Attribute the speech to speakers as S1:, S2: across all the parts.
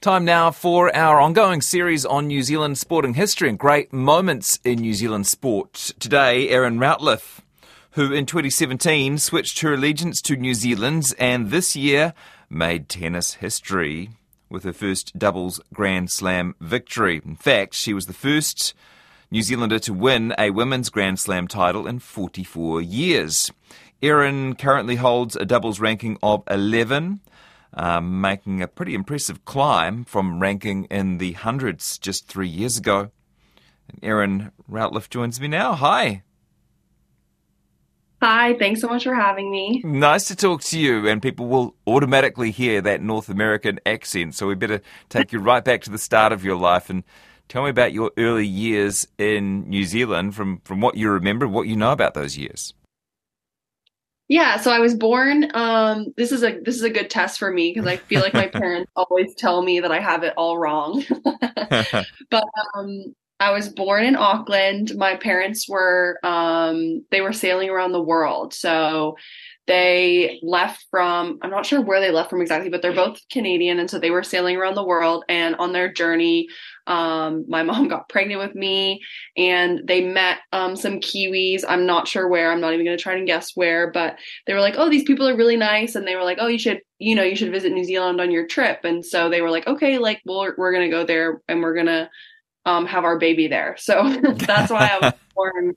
S1: Time now for our ongoing series on New Zealand sporting history and great moments in New Zealand sport. Today, Erin Routliffe, who in 2017 switched her allegiance to New Zealand's and this year made tennis history with her first doubles Grand Slam victory. In fact, she was the first New Zealander to win a women's Grand Slam title in 44 years. Erin currently holds a doubles ranking of 11 um, making a pretty impressive climb from ranking in the hundreds just three years ago. And Erin Routliffe joins me now. Hi.
S2: Hi, thanks so much for having me.
S1: Nice to talk to you, and people will automatically hear that North American accent, so we better take you right back to the start of your life and tell me about your early years in New Zealand from, from what you remember, what you know about those years.
S2: Yeah, so I was born. Um, this is a this is a good test for me because I feel like my parents always tell me that I have it all wrong. but um, I was born in Auckland. My parents were um, they were sailing around the world, so they left from i'm not sure where they left from exactly but they're both canadian and so they were sailing around the world and on their journey um, my mom got pregnant with me and they met um, some kiwis i'm not sure where i'm not even going to try and guess where but they were like oh these people are really nice and they were like oh you should you know you should visit new zealand on your trip and so they were like okay like well we're, we're going to go there and we're going to um, have our baby there so that's why i was born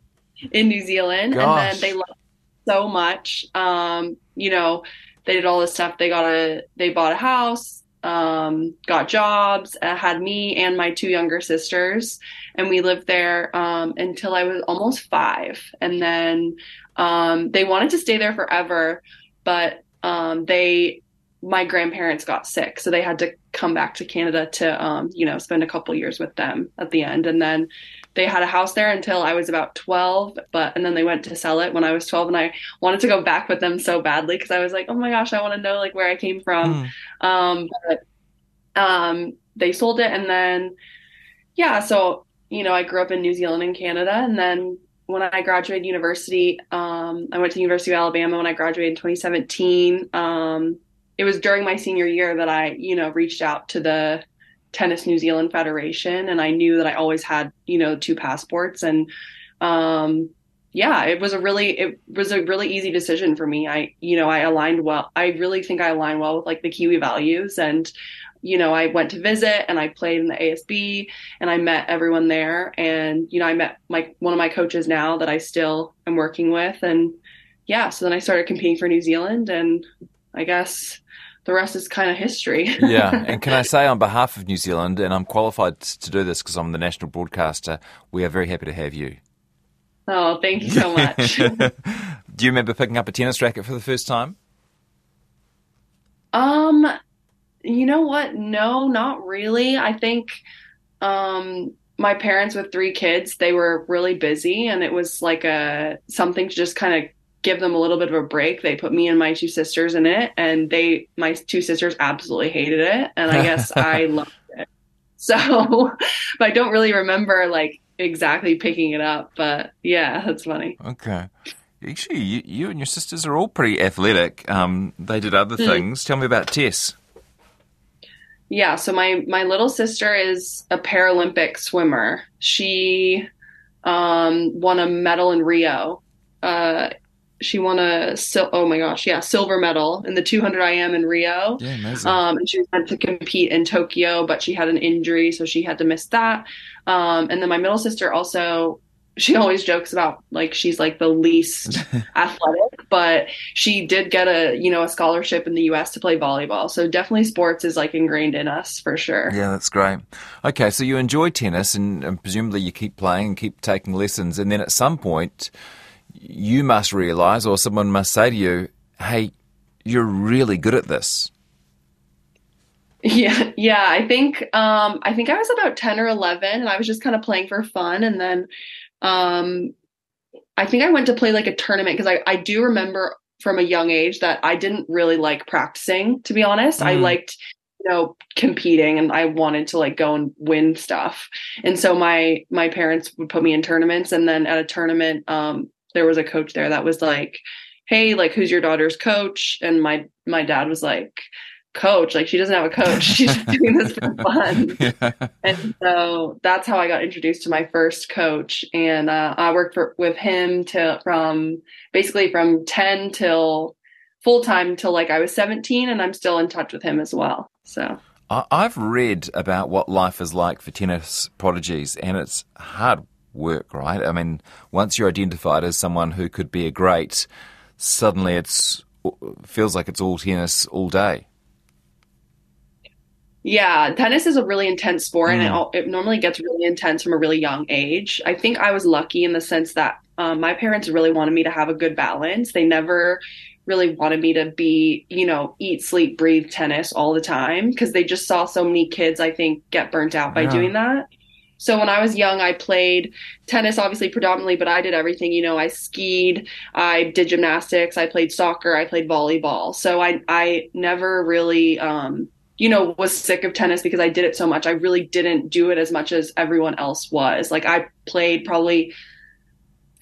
S2: in new zealand Gosh. and then they left so much. Um, you know, they did all this stuff. They got a, they bought a house, um, got jobs, uh, had me and my two younger sisters, and we lived there um, until I was almost five. And then um, they wanted to stay there forever, but um, they, my grandparents got sick, so they had to come back to Canada to, um, you know, spend a couple years with them at the end. And then they had a house there until I was about 12, but and then they went to sell it when I was 12 and I wanted to go back with them so badly because I was like, "Oh my gosh, I want to know like where I came from." Mm. Um but um they sold it and then yeah, so you know, I grew up in New Zealand and Canada and then when I graduated university, um, I went to the University of Alabama when I graduated in 2017. Um, it was during my senior year that I, you know, reached out to the Tennis New Zealand Federation, and I knew that I always had you know two passports, and um, yeah, it was a really it was a really easy decision for me. I you know I aligned well. I really think I aligned well with like the Kiwi values, and you know I went to visit and I played in the ASB, and I met everyone there, and you know I met like one of my coaches now that I still am working with, and yeah, so then I started competing for New Zealand, and I guess the rest is kind of history.
S1: yeah, and can I say on behalf of New Zealand, and I'm qualified to do this because I'm the national broadcaster, we are very happy to have you.
S2: Oh, thank you so much.
S1: do you remember picking up a tennis racket for the first time?
S2: Um, you know what? No, not really. I think um my parents with three kids, they were really busy and it was like a something to just kind of give them a little bit of a break. They put me and my two sisters in it, and they, my two sisters, absolutely hated it, and I guess I loved it. So, but I don't really remember like exactly picking it up. But yeah, that's funny.
S1: Okay. Actually, you, you and your sisters are all pretty athletic. Um, they did other mm. things. Tell me about Tess.
S2: Yeah, so my my little sister is a Paralympic swimmer. She um, won a medal in Rio uh, she won a sil- oh my gosh yeah silver medal in the 200 IM in Rio.
S1: Yeah, amazing.
S2: Um, and she was meant to compete in Tokyo, but she had an injury, so she had to miss that. Um, and then my middle sister also she always jokes about like she's like the least athletic, but she did get a you know a scholarship in the U.S. to play volleyball. So definitely sports is like ingrained in us for sure.
S1: Yeah, that's great. Okay, so you enjoy tennis, and, and presumably you keep playing and keep taking lessons, and then at some point you must realize, or someone must say to you, hey, you're really good at this.
S2: Yeah, yeah. I think um, I think I was about ten or eleven, and I was just kind of playing for fun. And then um, I think I went to play like a tournament because I I do remember from a young age that I didn't really like practicing. To be honest, mm. I liked you know competing and i wanted to like go and win stuff and so my my parents would put me in tournaments and then at a tournament um there was a coach there that was like, "Hey, like who's your daughter's coach?" And my my dad was like, coach. Like she doesn't have a coach. She's doing this for fun. Yeah. And so that's how I got introduced to my first coach. And uh, I worked for, with him till from basically from 10 till full time till like I was 17 and I'm still in touch with him as well. So
S1: I've read about what life is like for tennis prodigies and it's hard work, right? I mean, once you're identified as someone who could be a great, suddenly it's feels like it's all tennis all day.
S2: Yeah, tennis is a really intense sport, mm. and it, mm. it, normally gets really intense from a really young age. I think I was lucky in the sense that um, my parents really wanted me to have a good balance. They never really wanted me to be, you know, eat, sleep, breathe tennis all the time because they just saw so many kids, I think, get burnt out by yeah. doing that. So when I was young, I played tennis, obviously predominantly, but I did everything. You know, I skied, I did gymnastics, I played soccer, I played volleyball. So I I never really um, you know, was sick of tennis because I did it so much. I really didn't do it as much as everyone else was. Like I played probably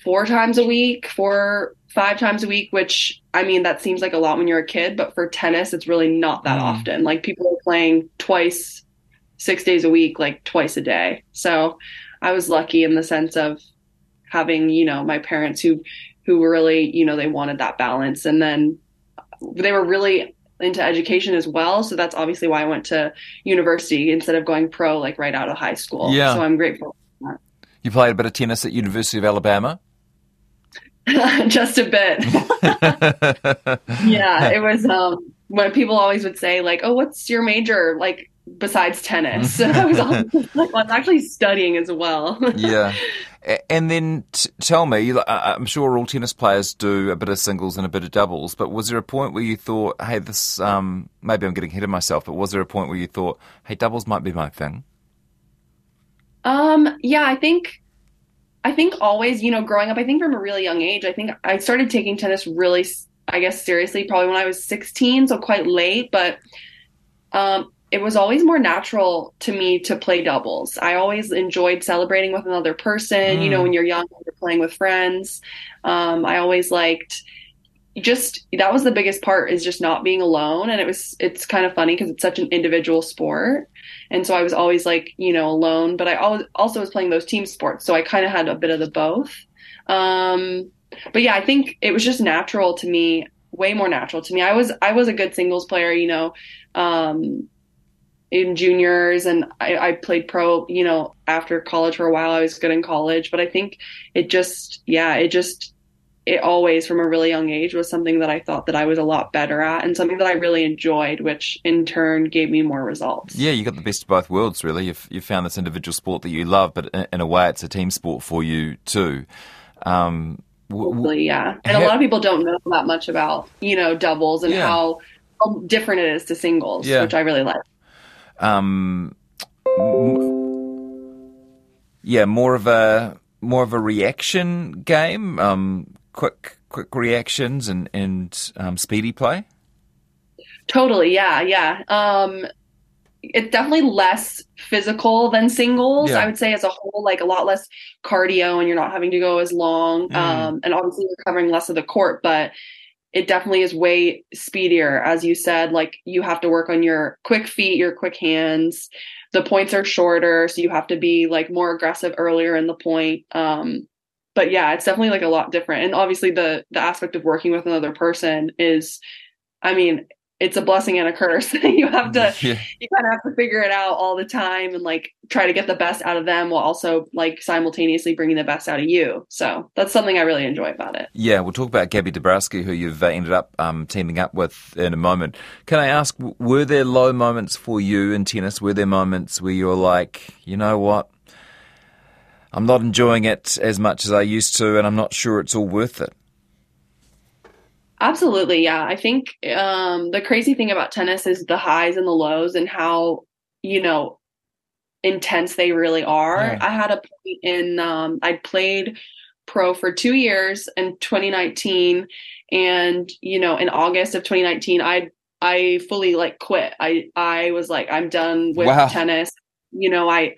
S2: four times a week, four five times a week, which I mean, that seems like a lot when you're a kid, but for tennis, it's really not that mm. often. Like people are playing twice, six days a week, like twice a day. So I was lucky in the sense of having, you know, my parents who, who were really, you know, they wanted that balance. And then they were really into education as well. So that's obviously why I went to university instead of going pro like right out of high school. Yeah. So I'm grateful.
S1: You played a bit of tennis at University of Alabama?
S2: just a bit. yeah, it was um when people always would say like, "Oh, what's your major?" like besides tennis. I was well, I was actually studying as well.
S1: yeah. And then t- tell me, I'm sure all tennis players do a bit of singles and a bit of doubles, but was there a point where you thought, hey, this, um, maybe I'm getting ahead of myself, but was there a point where you thought, hey, doubles might be my thing?
S2: Um, yeah, I think I think always, you know, growing up, I think from a really young age, I think I started taking tennis really, I guess, seriously, probably when I was 16, so quite late, but um, it was always more natural to me to play doubles. I always enjoyed celebrating with another person. Mm. You know, mm. when you're young, you're playing with friends. Um, I always liked just that was the biggest part is just not being alone and it was it's kind of funny because it's such an individual sport and so i was always like you know alone but i also was playing those team sports so i kind of had a bit of the both um but yeah i think it was just natural to me way more natural to me i was i was a good singles player you know um in juniors and I, I played pro you know after college for a while i was good in college but i think it just yeah it just it always from a really young age was something that I thought that I was a lot better at and something that I really enjoyed, which in turn gave me more results.
S1: Yeah, you got the best of both worlds, really. You've, you found this individual sport that you love, but in, in a way, it's a team sport for you too. Um,
S2: Hopefully, yeah. And a lot of people don't know that much about, you know, doubles and yeah. how, how, different it is to singles, yeah. which I really like. Um,
S1: yeah, more of a more of a reaction game. Um, quick quick reactions and and um, speedy play?
S2: Totally, yeah, yeah. Um, it's definitely less physical than singles. Yeah. I would say as a whole, like a lot less cardio, and you're not having to go as long. Mm. Um, and obviously you're covering less of the court, but it definitely is way speedier, as you said. Like you have to work on your quick feet, your quick hands. The points are shorter, so you have to be like more aggressive earlier in the point. Um, but yeah, it's definitely like a lot different. And obviously the the aspect of working with another person is I mean, it's a blessing and a curse. you have to yeah. you kind of have to figure it out all the time and like try to get the best out of them while also like simultaneously bringing the best out of you. So that's something I really enjoy about it.
S1: Yeah, we'll talk about Gabby Dabrowski, who you've uh, ended up um, teaming up with in a moment. Can I ask, were there low moments for you in tennis? Were there moments where you're like, you know what? I'm not enjoying it as much as I used to, and I'm not sure it's all worth it.
S2: Absolutely, yeah. I think um, the crazy thing about tennis is the highs and the lows, and how you know intense they really are. Yeah. I had a point in um, I played pro for two years in 2019, and you know in August of 2019, I I fully like quit. I I was like I'm done with wow. tennis. You know I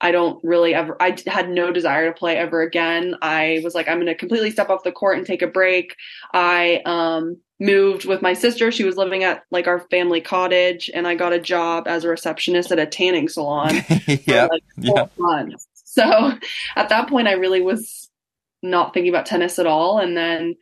S2: I don't really ever, I had no desire to play ever again. I was like, I'm going to completely step off the court and take a break. I, um, moved with my sister. She was living at like our family cottage, and I got a job as a receptionist at a tanning salon
S1: yeah,
S2: for like
S1: yeah.
S2: four months. So at that point, I really was not thinking about tennis at all. And then,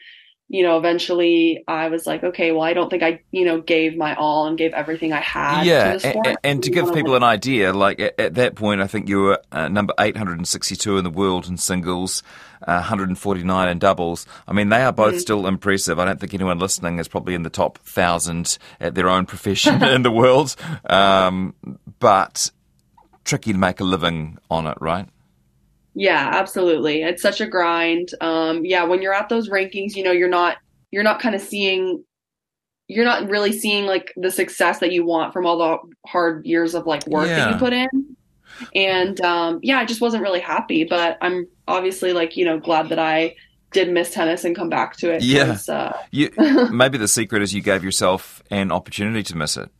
S2: you know, eventually I was like, okay, well, I don't think I, you know, gave my all and gave everything I had. to
S1: Yeah,
S2: the
S1: and, and to give people an idea, like at, at that point, I think you were uh, number 862 in the world in singles, uh, 149 in doubles. I mean, they are both
S2: Mm-hmm.
S1: still impressive. I don't think anyone listening is probably in the top thousand at their own profession in the world, um, but tricky to make a living on it, right?
S2: Yeah, absolutely. It's such a grind. Um, yeah, when you're at those rankings, you know, you're not you're not kind of seeing you're not really seeing like the success that you want from all the hard years of like work that you put in. And um, yeah, I just wasn't really happy, but I'm obviously like, you know, glad that I did miss tennis and come back to it.
S1: Yeah.
S2: Uh,
S1: You, maybe the secret is you gave yourself an opportunity to miss it.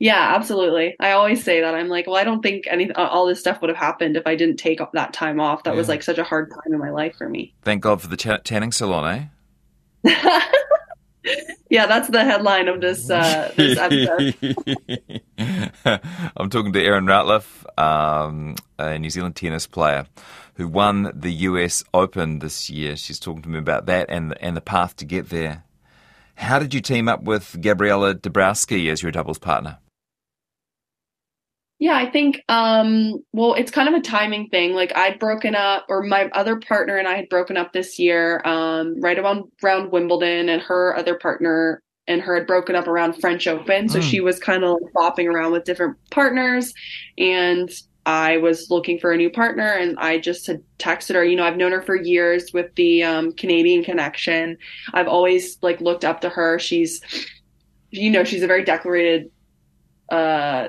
S2: Yeah, absolutely. I always say that. I'm like, well, I don't think any all this stuff would have happened if I didn't take that time off. That was like such a hard time in my life for me.
S1: Thank God for the ta- tanning salon, eh?
S2: yeah, that's the headline of this uh, this episode.
S1: I'm talking to Erin Routliffe, um, a New Zealand tennis player who won the US Open this year. She's talking to me about that and and the path to get there. How did you team up with Gabriela Dabrowski as your doubles partner?
S2: Yeah, I think um well it's kind of a timing thing. Like I'd broken up or my other partner and I had broken up this year um right around around Wimbledon and her other partner and her had broken up around French Open. So
S1: Mm.
S2: she was kind of like bopping around with different partners and I was looking for a new partner and I just had texted her, you know, I've known her for years with the um Canadian connection. I've always like looked up to her. She's you know, she's a very decorated uh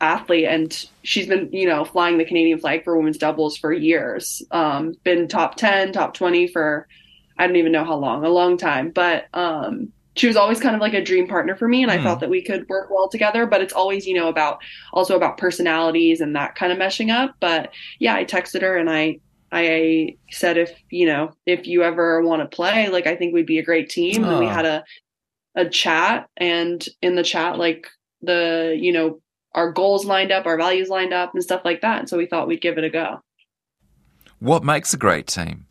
S2: athlete and she's been you know flying the canadian flag for women's doubles for years. Um been top 10 top 20 for i don't even know how long a long time. But um she was always kind of like a dream partner for me and i
S1: Hmm.
S2: thought that we could work well together. But it's always you know about also about personalities and that kind of meshing up. But yeah i texted her and i i said if you know if you ever want to play like i think we'd be a great team. And we
S1: Oh.
S2: had a a chat and in the chat like the you know our goals lined up our values lined up and stuff like that. And so we thought we'd give it a go.
S1: What makes a great team?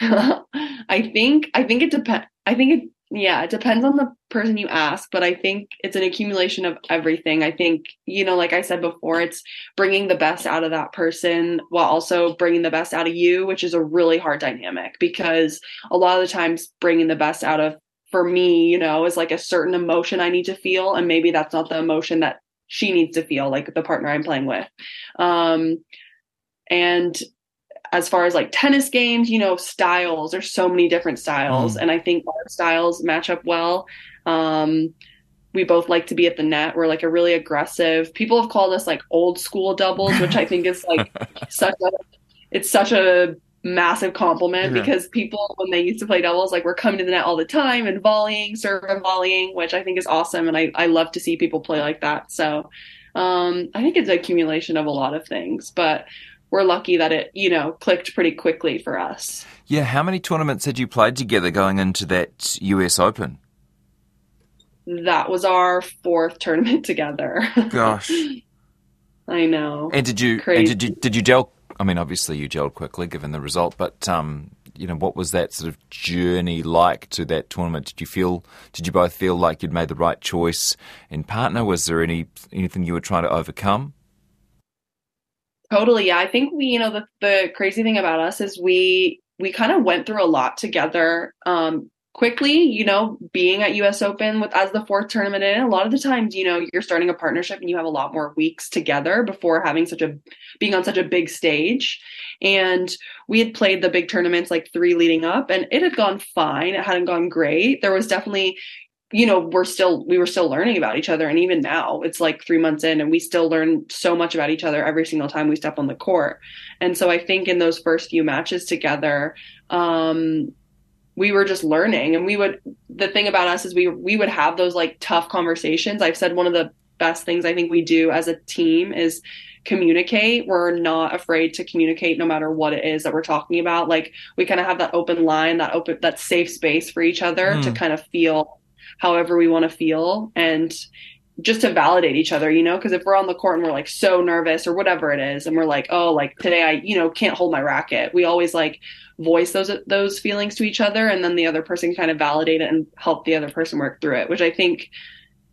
S2: i think i think it depends i think it yeah it depends on the person you ask but i think it's an accumulation of everything. I think you know like i said before it's bringing the best out of that person while also bringing the best out of you which is a really hard dynamic because a lot of the times bringing the best out of for me you know is like a certain emotion i need to feel and maybe that's not the emotion that she needs to feel like the partner i'm playing with um and as far as like tennis games, you know, styles, there's so many different styles.
S1: Mm.
S2: And I think our styles match up well. Um, we both like to be at the net. We're like a really aggressive. People have called us like old school doubles, which I think is like such a, it's such a massive compliment because people, when they used to play doubles, like we're coming to the net all the time and volleying, serve and volleying, which I think is awesome. And I, I love to see people play like that. So, um, I think it's an accumulation of a lot of things, but we're lucky that it, you know, clicked pretty quickly for us.
S1: Yeah, how many tournaments had you played together going into that US Open?
S2: That was our fourth tournament together.
S1: Gosh.
S2: I know.
S1: And did you and did you did you gel? I mean, obviously you gelled quickly given the result, but um, you know, what was that sort of journey like to that tournament? Did you feel? Did you both feel like you'd made the right choice in partner? Was there any anything you were trying to overcome?
S2: Totally. Yeah. I think we, you know, the, the crazy thing about us is we, we kind of went through a lot together. Um, quickly, you know, being at US Open with as the fourth tournament in, a lot of the times, you know, you're starting a partnership and you have a lot more weeks together before having such a being on such a big stage. And we had played the big tournaments like three leading up and it had gone fine. It hadn't gone great. There was definitely you know we're still we were still learning about each other and even now it's like 3 months in and we still learn so much about each other every single time we step on the court and so i think in those first few matches together um we were just learning and we would the thing about us is we we would have those like tough conversations i've said one of the best things i think we do as a team is communicate. We're not afraid to communicate no matter what it is that we're talking about. Like we kind of have that open line, that open that safe space for each other mm. to kind of feel however we want to feel and just to validate each other, you know, because if we're on the court and we're like so nervous or whatever it is, and we're like, oh, like today I, you know, can't hold my racket. We always like voice those those feelings to each other, and then the other person kind of validate it and help the other person work through it, which I think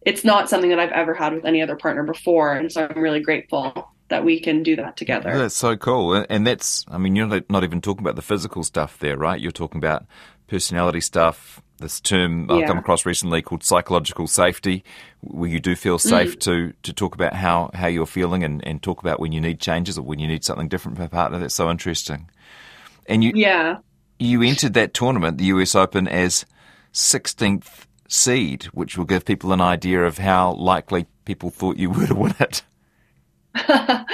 S2: it's not something that I've ever had with any other partner before, and so I'm really grateful that we can do that together.
S1: That's so cool, and that's I mean, you're not even talking about the physical stuff there, right? You're talking about personality stuff. This term I've come across recently called psychological safety, where you do feel safe mm. to to talk about how, how you're feeling and, and talk about when you need changes or when you need something different from a partner. That's so interesting. And you
S2: yeah
S1: you entered that tournament, the US Open, as 16th seed, which will give people an idea of how likely people thought you were to win it.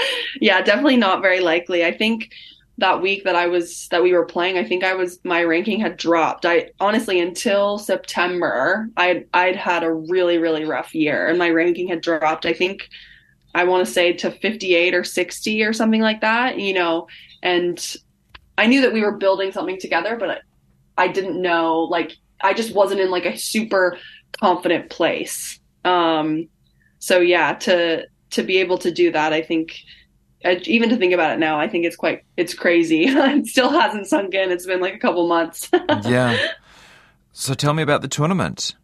S2: yeah, definitely not very likely. I think that week that I was that we were playing, I think I was my ranking had dropped. I honestly until September, I'd I'd had a really really rough year, and my ranking had dropped. I think I want to say to 58 or 60 or something like that. You know, and I knew that we were building something together, but I, I didn't know like I just wasn't in like a super confident place. Um, so yeah, to to be able to do that, I think even to think about it now, I think it's quite it's crazy. it still hasn't sunk in. It's been like a couple months.
S1: yeah. So tell me about the tournament.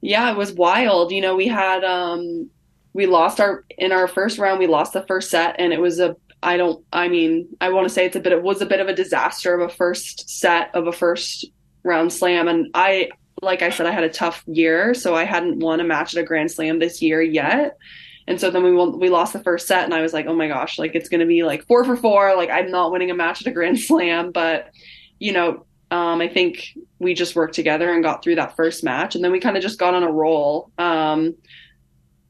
S2: Yeah, it was wild. You know, we had um we lost our in our first round, we lost the first set and it was a I don't I mean, I want to say it's a bit it was a bit of a disaster of a first set of a first round slam and I like I said I had a tough year, so I hadn't won a match at a grand slam this year yet. And so then we won, we lost the first set and I was like, "Oh my gosh, like it's going to be like 4 for 4, like I'm not winning a match at a grand slam." But you know, um, I think we just worked together and got through that first match and then we kind of just got on a roll. Um,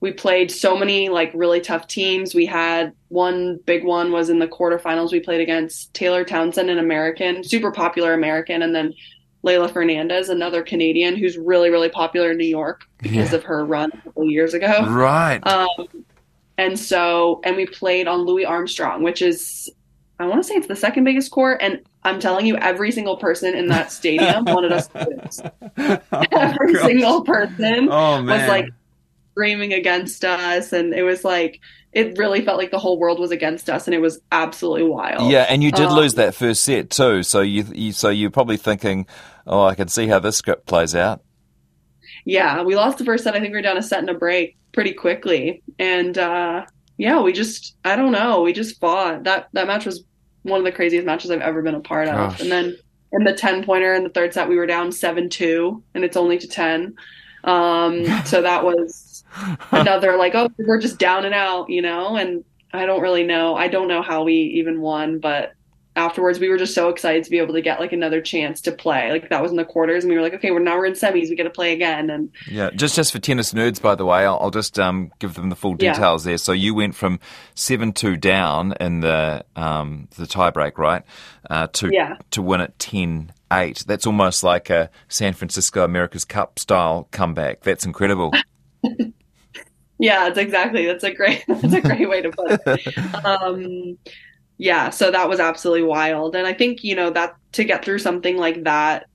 S2: we played so many like really tough teams. We had one big one was in the quarterfinals. We played against Taylor Townsend, an American, super popular American, and then Leylah Fernandez, another Canadian who's really, really popular in New York because yeah. of her run a couple years ago.
S1: Right.
S2: Um, and so, and we played on Louis Armstrong, which is, I want to say it's the second biggest court. And I'm telling you, every single person in that stadium wanted us to lose. oh, every gosh. single person oh, was like, screaming against us and it was like it really felt like the whole world was against us and it was absolutely wild.
S1: Yeah and you did um, lose that first set too. So you, you so you're probably thinking oh i can see how this script plays out.
S2: Yeah we lost the first set. I think we were down a set and a break pretty quickly. And uh yeah we just i don't know. We just fought. That that match was one of the craziest matches i've ever been a part of. Gosh. and then in the 10 pointer in the third set we were down 7-2 and it's only to 10 um so that was another like, oh, we're just down and out, you know? And I don't really know. I don't know how we even won, but afterwards we were just so excited to be able to get like another chance to play. Like that was in the quarters, and we were like, okay, we're now we're in semis. We get to play again. And
S1: yeah, just just for tennis nerds, by the way, I'll, I'll just um, give them the full details yeah. there. So you went from seven two down in the um, the tiebreak, right? Uh, to
S2: yeah.
S1: to win it ten eight. That's almost like a San Francisco America's Cup style comeback. That's incredible.
S2: Yeah, it's exactly. That's a great. That's a great way to put it. Um, yeah, so that was absolutely wild, and I think you know that to get through something like that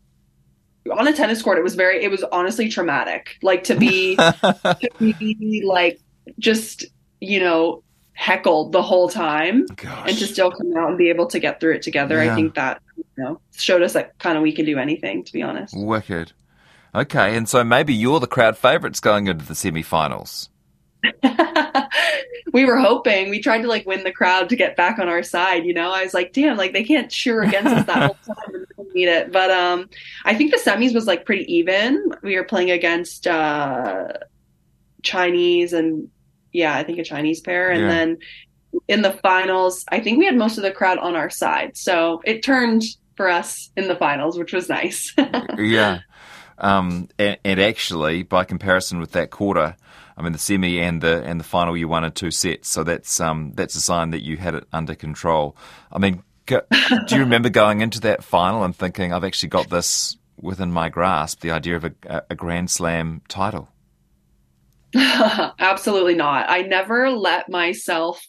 S2: on a tennis court, it was very. It was honestly traumatic. Like to be to be like just you know heckled the whole time Gosh. and to still come out and be able to get through it together. Yeah. I think that you know showed us that kind of we can do anything. To be honest,
S1: wicked. Okay, and so maybe you're the crowd favorites going into the semi-finals.
S2: we were hoping. We tried to like win the crowd to get back on our side. You know, I was like, damn, like they can't cheer against us that whole time we need it. But um, I think the semis was like pretty even. We were playing against uh, Chinese and yeah, I think a Chinese pair, and yeah. then in the finals, I think we had most of the crowd on our side. So it turned for us in the finals, which was nice.
S1: yeah. Um, and, and, actually, by comparison with that quarter, I mean the semi and the and the final, you won in two sets. So that's um, that's a sign that you had it under control. I mean, go, do you remember going into that final and thinking, "I've actually got this within my grasp"? The idea of a, a Grand Slam title.
S2: Absolutely not. I never let myself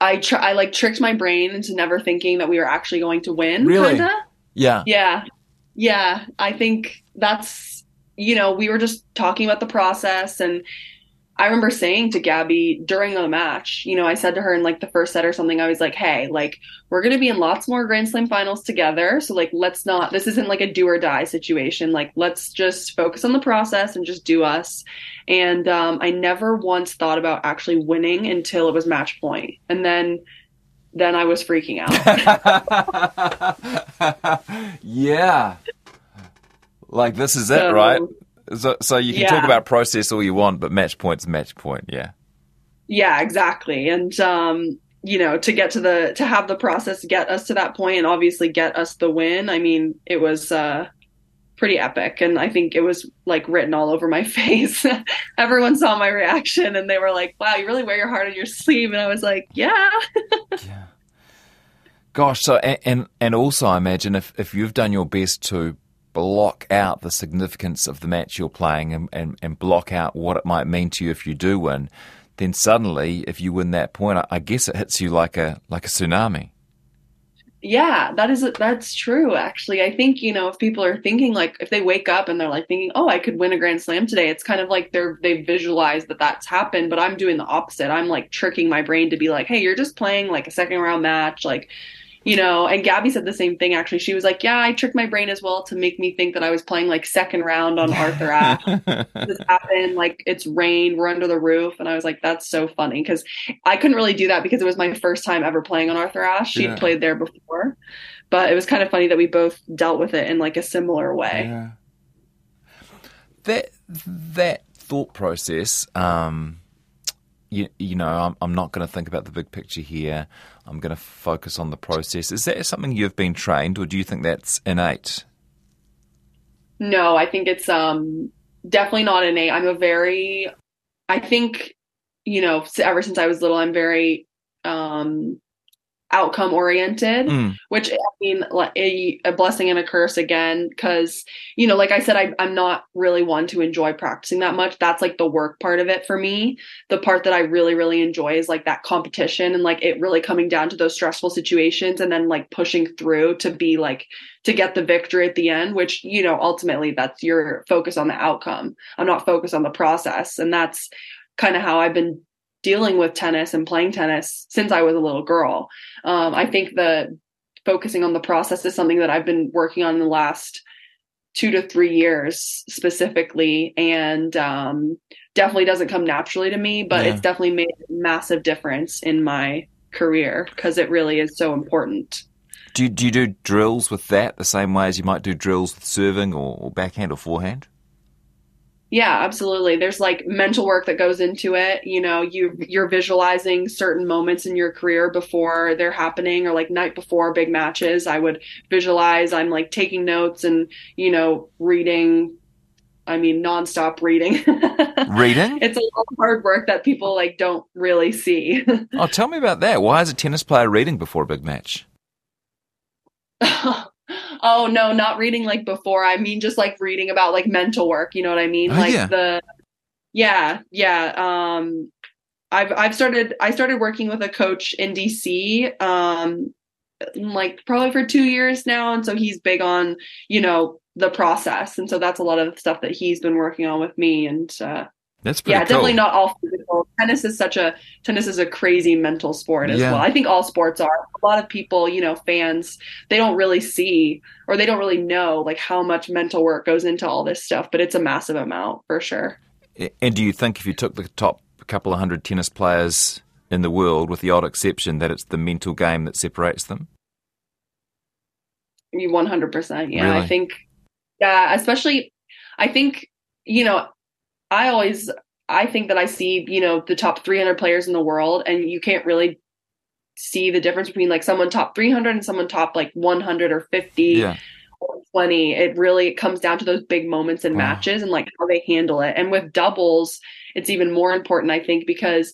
S2: I try I like tricked my brain into never thinking that we were actually going to win.
S1: Really?
S2: Kinda.
S1: Yeah.
S2: Yeah. Yeah. I think that's you know, we were just talking about the process and I remember saying to Gabby during the match, you know, I said to her in like the first set or something, I was like, hey, like, we're going to be in lots more Grand Slam finals together. So, like, let's not, this isn't like a do or die situation. Like, let's just focus on the process and just do us. And um, I never once thought about actually winning until it was match point. And then, then I was freaking
S1: out. yeah. Like, this is so, it, right? So, so you can yeah. talk about process all you want, but match point's match point. Yeah.
S2: Yeah, exactly. And, um, you know, to get to the, to have the process get us to that point and obviously get us the win. I mean, it was, uh, pretty epic. And I think it was like written all over my face. Everyone saw my reaction and they were like, wow, you really wear your heart on your sleeve. And I was like, yeah.
S1: yeah. Gosh. So, and, and, and also I imagine if, if you've done your best to block out the significance of the match you're playing and, and, and block out what it might mean to you if you do win, then suddenly, if you win that point, I guess it hits you like a like a tsunami.
S2: Yeah, that is that's true. Actually, I think you know if people are thinking like if they wake up and they're like thinking, oh, I could win a grand slam today, it's kind of like they're they visualize that that's happened. But I'm doing the opposite. I'm like tricking my brain to be like, hey, you're just playing like a second round match, like you know, and Gabby said the same thing actually. She was like, Yeah, I tricked my brain as well to make me think that I was playing like second round on Arthur Ashe. this happened, like it's rain, we're under the roof. And I was like, That's so funny because I couldn't really do that because it was my first time ever playing on Arthur Ashe. She'd yeah. played there before. But it was kind of funny that we both dealt with it in like a similar way.
S1: Yeah. That that thought process, um, you, you know, I'm, I'm not going to think about the big picture here. I'm going to focus on the process. Is that something you've been trained, or do you think that's innate?
S2: No, I think it's um, definitely not innate. I'm a very, I think, you know, ever since I was little, I'm very um, outcome oriented, mm. which I mean, a, a, blessing and a curse again, because, you know, like I said, I, I'm not really one to enjoy practicing that much. That's like the work part of it for me. The part that I really, really enjoy is like that competition and like it really coming down to those stressful situations and then like pushing through to be like, to get the victory at the end, which, you know, ultimately that's your focus on the outcome. I'm not focused on the process. And that's kind of how I've been dealing with tennis and playing tennis since I was a little girl. Um, I think the focusing on the process is something that I've been working on in the last two to three years specifically, and um, definitely doesn't come naturally to me, but yeah. it's definitely made a massive difference in my career because it really is so important.
S1: Do you, do you do drills with that the same way as you might do drills with serving or, or backhand or forehand?
S2: Yeah, absolutely. There's like mental work that goes into it. You know, you you're visualizing certain moments in your career before they're happening or like night before big matches. I would visualize I'm like taking notes and, you know, reading I mean nonstop reading.
S1: reading?
S2: It's a lot of hard work that people like don't really see.
S1: oh, tell me about that. Why is a tennis player reading before a big match?
S2: oh no, not reading like before. I mean just like reading about like mental work, you know what I mean?
S1: Oh,
S2: like
S1: yeah.
S2: the yeah, yeah. Um I've I've started I started working with a coach in DC um like probably for 2 years now and so he's big on, you know, the process and so that's a lot of the stuff that he's been working on with me and uh
S1: that's pretty
S2: yeah,
S1: cool.
S2: definitely not all physical. Tennis is such a tennis is a crazy mental sport as yeah. well. I think all sports are. A lot of people, you know, fans, they don't really see or they don't really know like how much mental work goes into all this stuff, but it's a massive amount for sure.
S1: And do you think if you took the top couple of hundred tennis players in the world, with the odd exception that it's the mental game that separates them?
S2: You one hundred percent. Yeah,
S1: really?
S2: I think. Yeah, especially, I think you know I always I think that I see, you know, the top 300 players in the world and you can't really see the difference between like someone top 300 and someone top like 100 or 50
S1: yeah.
S2: or 20. It really comes down to those big moments and wow. matches and like how they handle it. And with doubles, it's even more important I think because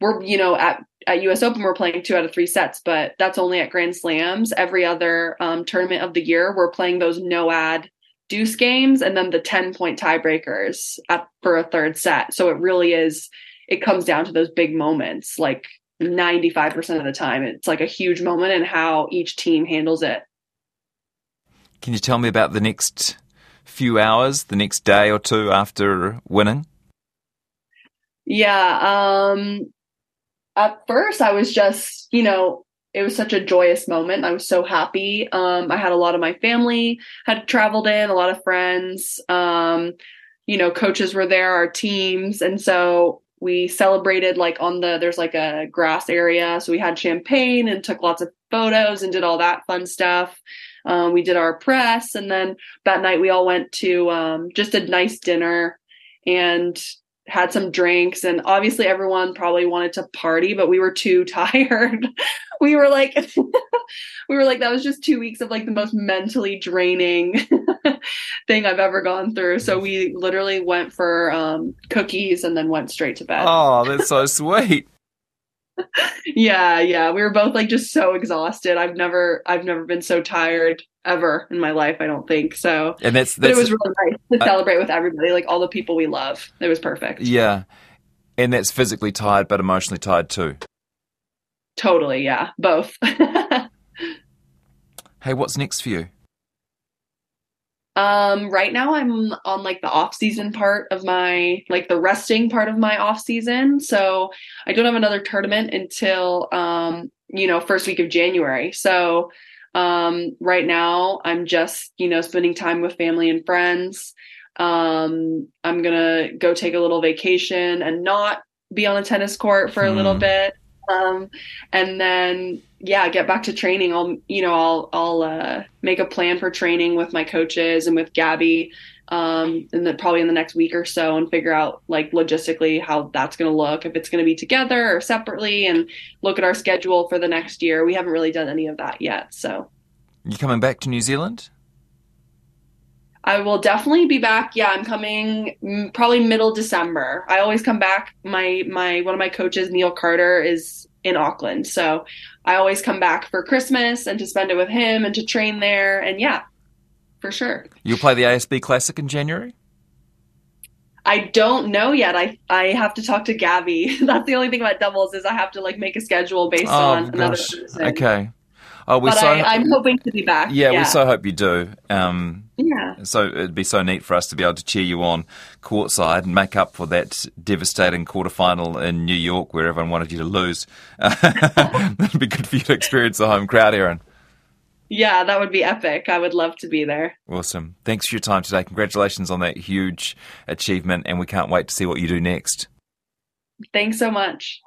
S2: we're, you know, at at US Open we're playing 2 out of 3 sets, but that's only at Grand Slams. Every other um, tournament of the year we're playing those no ad deuce games and then the 10 point tiebreakers at, for a third set. So it really is, it comes down to those big moments. Like 95% of the time, it's like a huge moment and how each team handles it.
S1: Can you tell me about the next few hours, the next day or two after winning?
S2: Yeah. Um, at first, I was just, you know, it was such a joyous moment. I was so happy. Um, I had a lot of my family had traveled in, a lot of friends. Um, you know, coaches were there, our teams, and so we celebrated like on the there's like a grass area, so we had champagne and took lots of photos and did all that fun stuff. Um, we did our press, and then that night we all went to um, just a nice dinner and had some drinks and obviously everyone probably wanted to party but we were too tired. We were like we were like that was just two weeks of like the most mentally draining thing i've ever gone through. So we literally went for um, cookies and then went straight to bed.
S1: Oh that's so sweet.
S2: Yeah yeah. We were both like just so exhausted. I've never i've never been so tired ever in my life. I don't think so.
S1: And that's,
S2: that's but it was really nice to uh, celebrate with everybody, like all the people we love. It was perfect.
S1: Yeah, and that's physically tired, but emotionally tired too.
S2: Totally, yeah, both.
S1: hey, what's next for you?
S2: Um, right now I'm on like the off season part of my like the resting part of my off season. So I don't have another tournament until um, you know, first week of January. So um, right now, I'm just, you know, spending time with family and friends. Um, I'm going to go take a little vacation and not be on a tennis court for a little hmm. bit. Um, and then, yeah, get back to training. I'll, you know, I'll, I'll, uh, make a plan for training with my coaches and with Gabby, um, and then probably in the next week or so and figure out like logistically how that's going to look, if it's going to be together or separately and look at our schedule for the next year. We haven't really done any of that yet. So
S1: you coming back to New Zealand?
S2: I will definitely be back. Yeah, I'm coming mm, probably middle December. I always come back. My my one of my coaches, Neil Carter, is in Auckland, so I always come back for Christmas and to spend it with him and to train there. And yeah, for sure.
S1: You'll play the ASB Classic in January?
S2: I don't know yet. I I have to talk to Gabby. That's the only thing about doubles is I have to like make a schedule based oh, on gosh. another person.
S1: Okay. Oh,
S2: we but so I, am hoping to be back.
S1: Yeah, yeah, we so hope you do. Um,
S2: yeah.
S1: So it'd be so neat for us to be able to cheer you on courtside and make up for that devastating quarterfinal in New York where everyone wanted you to lose. That'd be good for you to experience the home crowd, Erin.
S2: Yeah, that would be epic. I would love to be there.
S1: Awesome. Thanks for your time today. Congratulations on that huge achievement, and we can't wait to see what you do next.
S2: Thanks so much.